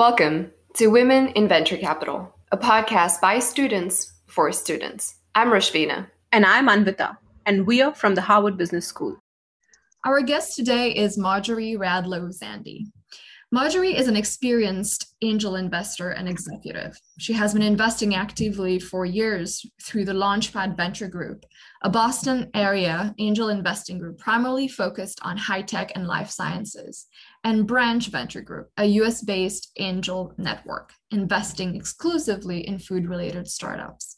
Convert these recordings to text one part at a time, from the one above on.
Welcome to Women in Venture Capital, a podcast by students for students. I'm Rashvina. And I'm Anvita, and we are from the Harvard Business School. Our guest today is Marjorie Radlow Zandi. Marjorie is an experienced angel investor and executive. She has been investing actively for years through the Launchpad Venture Group, a Boston area angel investing group primarily focused on high tech and life sciences, and Branch Venture Group, a US based angel network, investing exclusively in food related startups.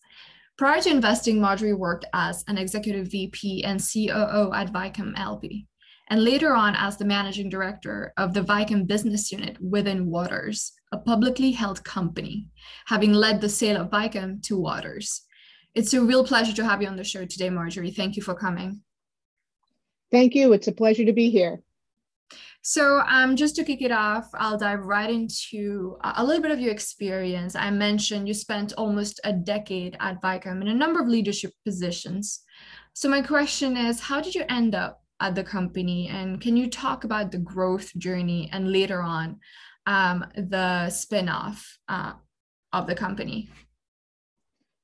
Prior to investing, Marjorie worked as an executive VP and COO at VICAM LP and later on as the managing director of the VICAM business unit within Waters, a publicly held company, having led the sale of VICAM to Waters. It's a real pleasure to have you on the show today, Marjorie. Thank you for coming. Thank you. It's a pleasure to be here. So, um, just to kick it off, I'll dive right into a little bit of your experience. I mentioned you spent almost a decade at VICAM in a number of leadership positions. So, my question is how did you end up at the company. And can you talk about the growth journey and later on um, the spin-off uh, of the company?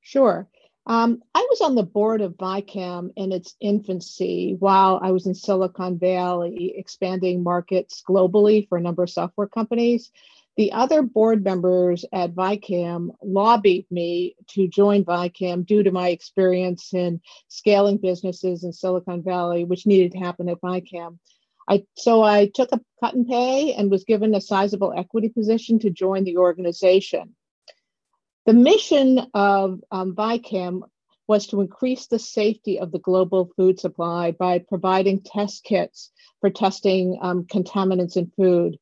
Sure. Um, i was on the board of VICAM in its infancy while i was in silicon valley expanding markets globally for a number of software companies the other board members at VICAM lobbied me to join VICAM due to my experience in scaling businesses in Silicon Valley, which needed to happen at VICAM. I, so I took a cut and pay and was given a sizable equity position to join the organization. The mission of um, VICAM was to increase the safety of the global food supply by providing test kits for testing um, contaminants in food.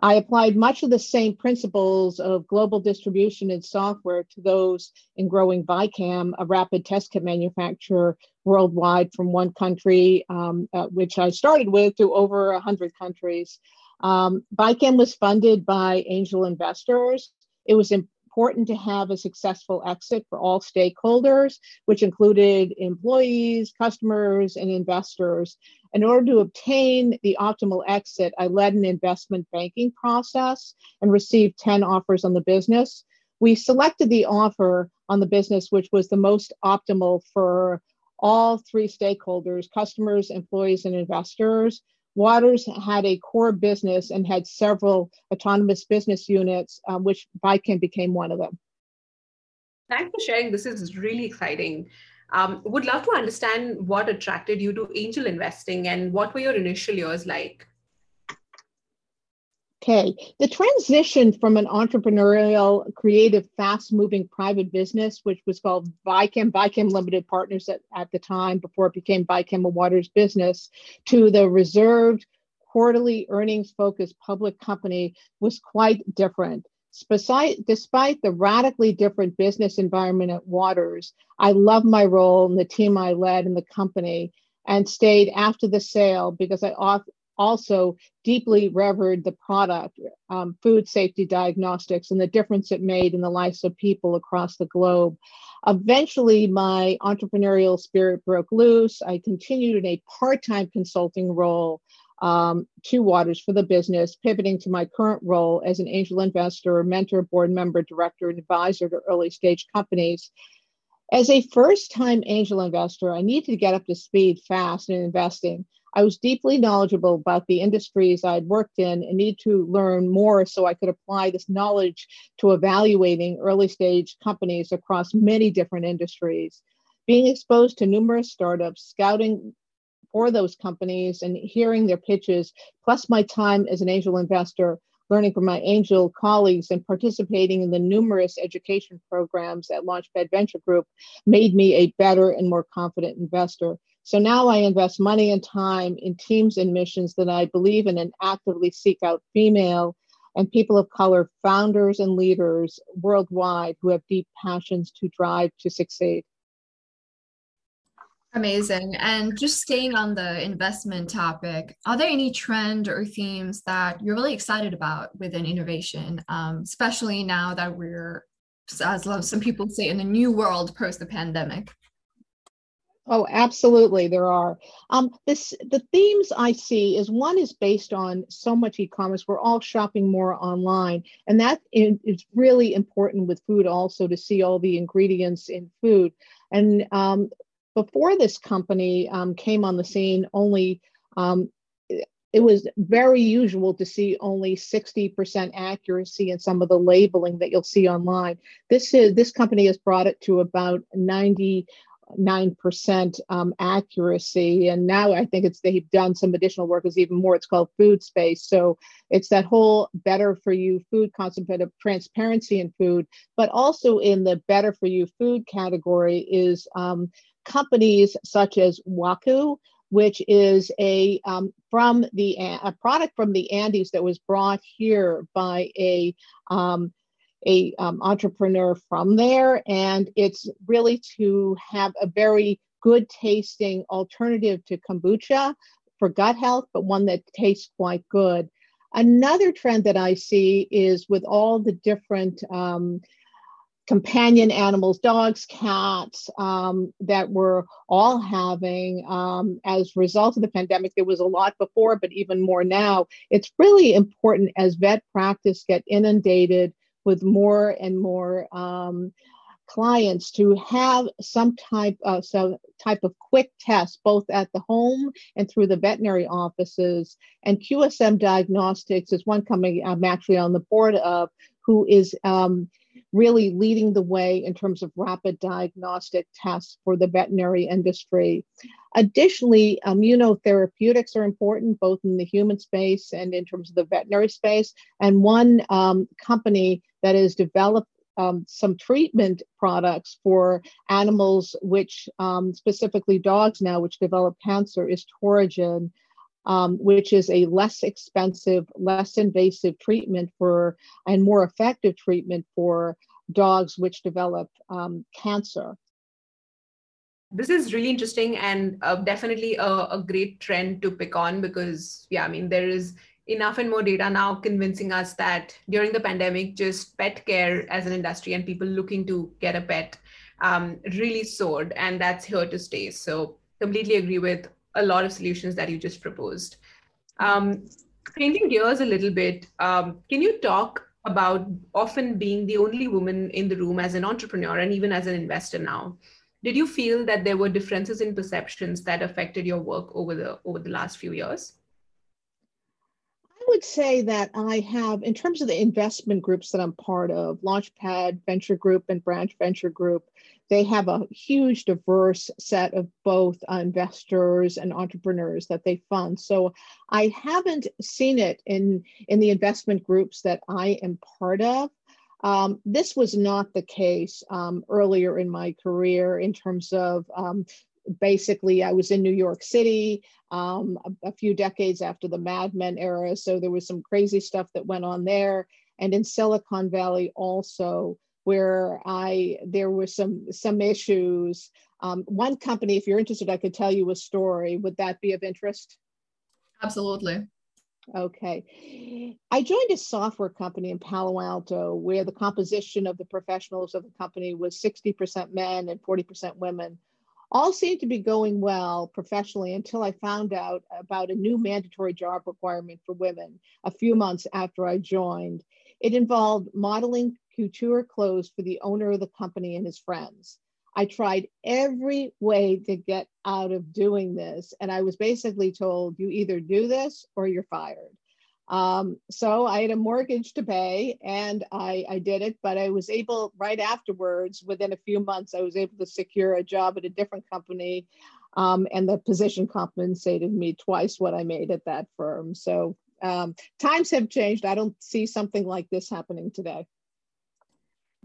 I applied much of the same principles of global distribution and software to those in growing VICAM, a rapid test kit manufacturer worldwide from one country, um, uh, which I started with, to over 100 countries. Um, VICAM was funded by angel investors. It was important to have a successful exit for all stakeholders, which included employees, customers, and investors. In order to obtain the optimal exit, I led an investment banking process and received 10 offers on the business. We selected the offer on the business which was the most optimal for all three stakeholders customers, employees, and investors. Waters had a core business and had several autonomous business units, um, which VICAM became one of them. Thanks for sharing. This is really exciting. Um, would love to understand what attracted you to angel investing and what were your initial years like? Okay, the transition from an entrepreneurial, creative, fast moving private business, which was called VICAM, VICAM Limited Partners at, at the time before it became VICAM Waters Business, to the reserved, quarterly earnings focused public company was quite different. Despite, despite the radically different business environment at Waters, I love my role and the team I led in the company and stayed after the sale because I also deeply revered the product, um, food safety diagnostics, and the difference it made in the lives of people across the globe. Eventually, my entrepreneurial spirit broke loose. I continued in a part time consulting role um, to Waters for the business, pivoting to my current role as an angel investor, mentor, board member, director, and advisor to early stage companies. As a first time angel investor, I needed to get up to speed fast in investing. I was deeply knowledgeable about the industries I'd worked in and need to learn more so I could apply this knowledge to evaluating early stage companies across many different industries. Being exposed to numerous startups, scouting for those companies and hearing their pitches, plus my time as an angel investor, learning from my angel colleagues and participating in the numerous education programs at Launchpad Venture Group made me a better and more confident investor. So now I invest money and time in teams and missions that I believe in and actively seek out female and people of color founders and leaders worldwide who have deep passions to drive to succeed. Amazing. And just staying on the investment topic, are there any trend or themes that you're really excited about within innovation, um, especially now that we're, as some people say, in a new world post the pandemic? Oh, absolutely, there are. Um, this the themes I see is one is based on so much e-commerce. We're all shopping more online, and that is really important with food also to see all the ingredients in food. And um, before this company um, came on the scene, only um, it was very usual to see only 60% accuracy in some of the labeling that you'll see online. This is this company has brought it to about 90 9% um, accuracy. And now I think it's they've done some additional work is even more. It's called food space. So it's that whole better for you food concept of transparency in food, but also in the better for you food category is um, companies such as Waku, which is a um, from the a product from the Andes that was brought here by a um, a um, entrepreneur from there and it's really to have a very good tasting alternative to kombucha for gut health but one that tastes quite good. Another trend that i see is with all the different um, companion animals dogs cats um, that we're all having um, as a result of the pandemic there was a lot before but even more now. It's really important as vet practice get inundated with more and more um, clients to have some type of so type of quick test both at the home and through the veterinary offices and qsm diagnostics is one company i'm actually on the board of who is um, really leading the way in terms of rapid diagnostic tests for the veterinary industry. Additionally, immunotherapeutics are important both in the human space and in terms of the veterinary space. And one um, company that has developed um, some treatment products for animals, which um, specifically dogs now, which develop cancer, is Torigen. Um, which is a less expensive, less invasive treatment for and more effective treatment for dogs which develop um, cancer. This is really interesting and uh, definitely a, a great trend to pick on because, yeah, I mean, there is enough and more data now convincing us that during the pandemic, just pet care as an industry and people looking to get a pet um, really soared, and that's here to stay. So, completely agree with a lot of solutions that you just proposed. Um, changing gears a little bit, um, can you talk about often being the only woman in the room as an entrepreneur and even as an investor now? Did you feel that there were differences in perceptions that affected your work over the over the last few years? I would say that I have, in terms of the investment groups that I'm part of, Launchpad Venture Group and Branch Venture Group, they have a huge, diverse set of both uh, investors and entrepreneurs that they fund. So I haven't seen it in in the investment groups that I am part of. Um, this was not the case um, earlier in my career in terms of um, basically I was in New York City um, a, a, few decades after the Mad Men era. So there was some crazy stuff that went on there. And in Silicon Valley also, where I there were some some issues. Um, one company, if you're interested, I could tell you a story. Would that be of interest? Absolutely. Okay. I joined a software company in Palo Alto where the composition of the professionals of the company was 60% men and 40% women all seemed to be going well professionally until I found out about a new mandatory job requirement for women a few months after I joined. It involved modeling couture clothes for the owner of the company and his friends. I tried every way to get out of doing this, and I was basically told, you either do this or you're fired. Um, so I had a mortgage to pay and I, I did it, but I was able right afterwards, within a few months, I was able to secure a job at a different company. Um, and the position compensated me twice what I made at that firm. So um, times have changed. I don't see something like this happening today.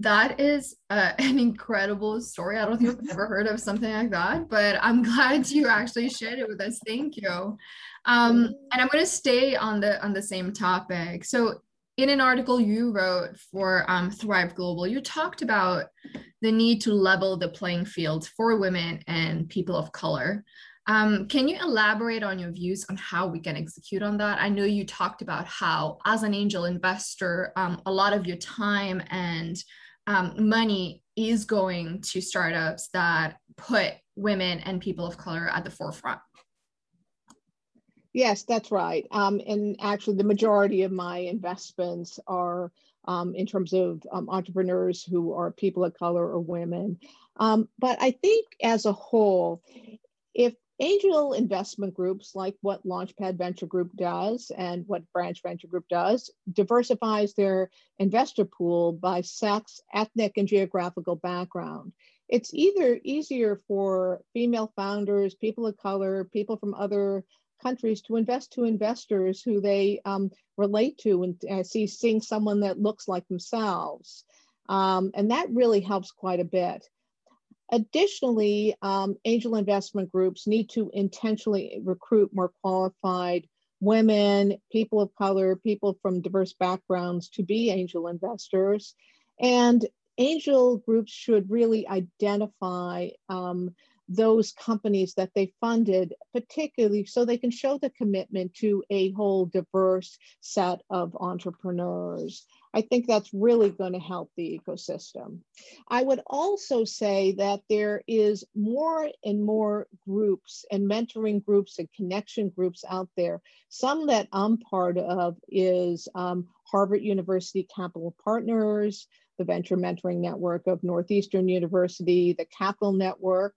That is uh, an incredible story. I don't think I've ever heard of something like that, but I'm glad you actually shared it with us. Thank you. Um, and I'm going to stay on the on the same topic. So, in an article you wrote for um, Thrive Global, you talked about the need to level the playing field for women and people of color. Um, can you elaborate on your views on how we can execute on that? I know you talked about how, as an angel investor, um, a lot of your time and um, money is going to startups that put women and people of color at the forefront. Yes, that's right. Um, and actually, the majority of my investments are um, in terms of um, entrepreneurs who are people of color or women. Um, but I think as a whole, if angel investment groups like what Launchpad Venture Group does and what Branch Venture Group does diversifies their investor pool by sex, ethnic, and geographical background. It's either easier for female founders, people of color, people from other countries to invest to investors who they um, relate to and uh, see seeing someone that looks like themselves. Um, and that really helps quite a bit. Additionally, um, angel investment groups need to intentionally recruit more qualified women, people of color, people from diverse backgrounds to be angel investors. And angel groups should really identify um, those companies that they funded, particularly so they can show the commitment to a whole diverse set of entrepreneurs. I think that's really going to help the ecosystem. I would also say that there is more and more groups and mentoring groups and connection groups out there. Some that I'm part of is um, Harvard University Capital Partners, the Venture Mentoring Network of Northeastern University, the Capital Network,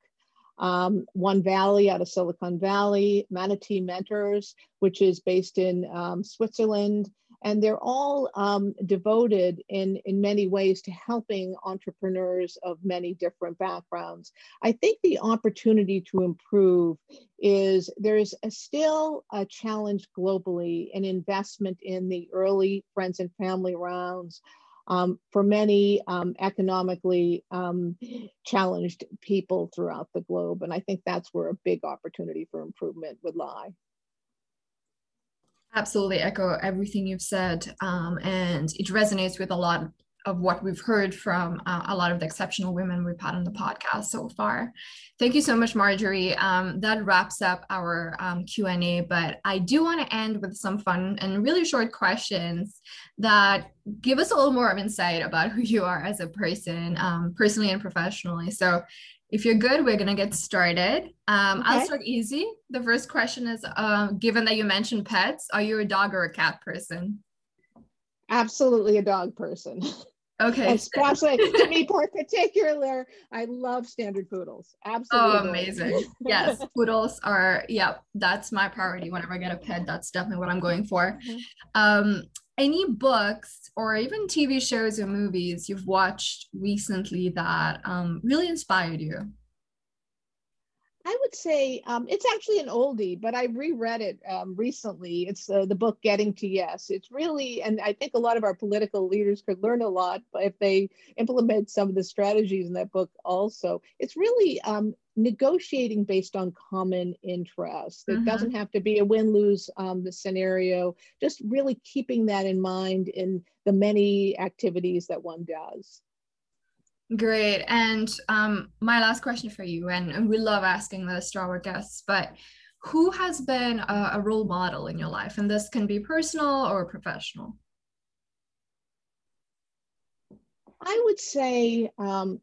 um, One Valley out of Silicon Valley, Manatee Mentors, which is based in um, Switzerland. And they're all um, devoted in, in many ways to helping entrepreneurs of many different backgrounds. I think the opportunity to improve is there's a still a challenge globally in investment in the early friends and family rounds um, for many um, economically um, challenged people throughout the globe. And I think that's where a big opportunity for improvement would lie. Absolutely echo everything you've said. Um, and it resonates with a lot of what we've heard from uh, a lot of the exceptional women we've had on the podcast so far. Thank you so much, Marjorie. Um, that wraps up our um, Q&A, but I do want to end with some fun and really short questions that give us a little more insight about who you are as a person, um, personally and professionally. So if you're good, we're going to get started. Um, okay. I'll start easy. The first question is, uh, given that you mentioned pets, are you a dog or a cat person? Absolutely a dog person. Okay. Especially to me, particular, I love standard poodles. Absolutely. Oh, amazing. yes. Poodles are, yeah, that's my priority. Whenever I get a pet, that's definitely what I'm going for. Mm-hmm. Um, any books or even TV shows or movies you've watched recently that um, really inspired you? I would say um, it's actually an oldie, but I reread it um, recently. It's uh, the book Getting to Yes. It's really, and I think a lot of our political leaders could learn a lot if they implement some of the strategies in that book also. It's really um, negotiating based on common interest. It mm-hmm. doesn't have to be a win lose um, scenario, just really keeping that in mind in the many activities that one does. Great. And um, my last question for you, and, we love asking this to our guests, but who has been a, a role model in your life? And this can be personal or professional. I would say, um,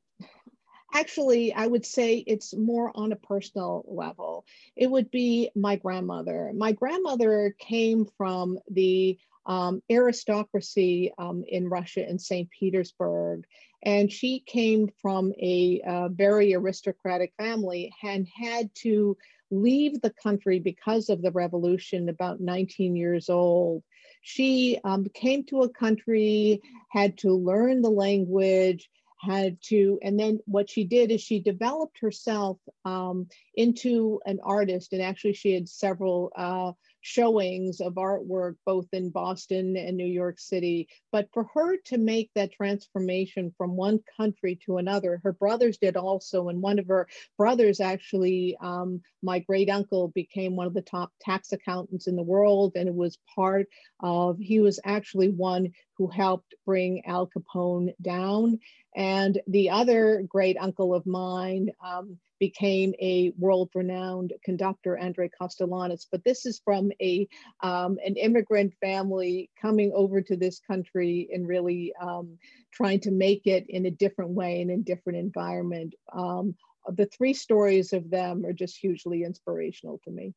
actually, I would say it's more on a personal level. It would be my grandmother. My grandmother came from the um, aristocracy um, in Russia in St. Petersburg. And she came from a very aristocratic family and had to leave the country because of the revolution about 19 years old. She um, came to a country, had to learn the language, had to, and then what she did is she developed herself um, into an artist. And actually, she had several uh, showings of artwork both in Boston and New York City. But for her to make that transformation from one country to another, her brothers did also. And one of her brothers, actually, um, my great uncle, became one of the top tax accountants in the world. And it was part of, he was actually one who helped bring Al Capone down. And the other great uncle of mine, um, became a world-renowned conductor, Andre Kostelanetz. But this is from a um, an immigrant family coming over to this country and really um, trying to make it in a different way and in a different environment. Um, the three stories of them are just hugely inspirational to me.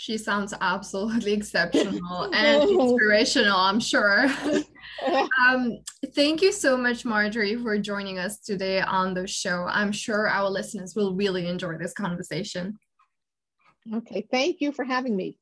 She sounds absolutely exceptional and inspirational, I'm sure. um, thank you so much, Marjorie, for joining us today on the show. I'm sure our listeners will really enjoy this conversation. Okay, thank you for having me.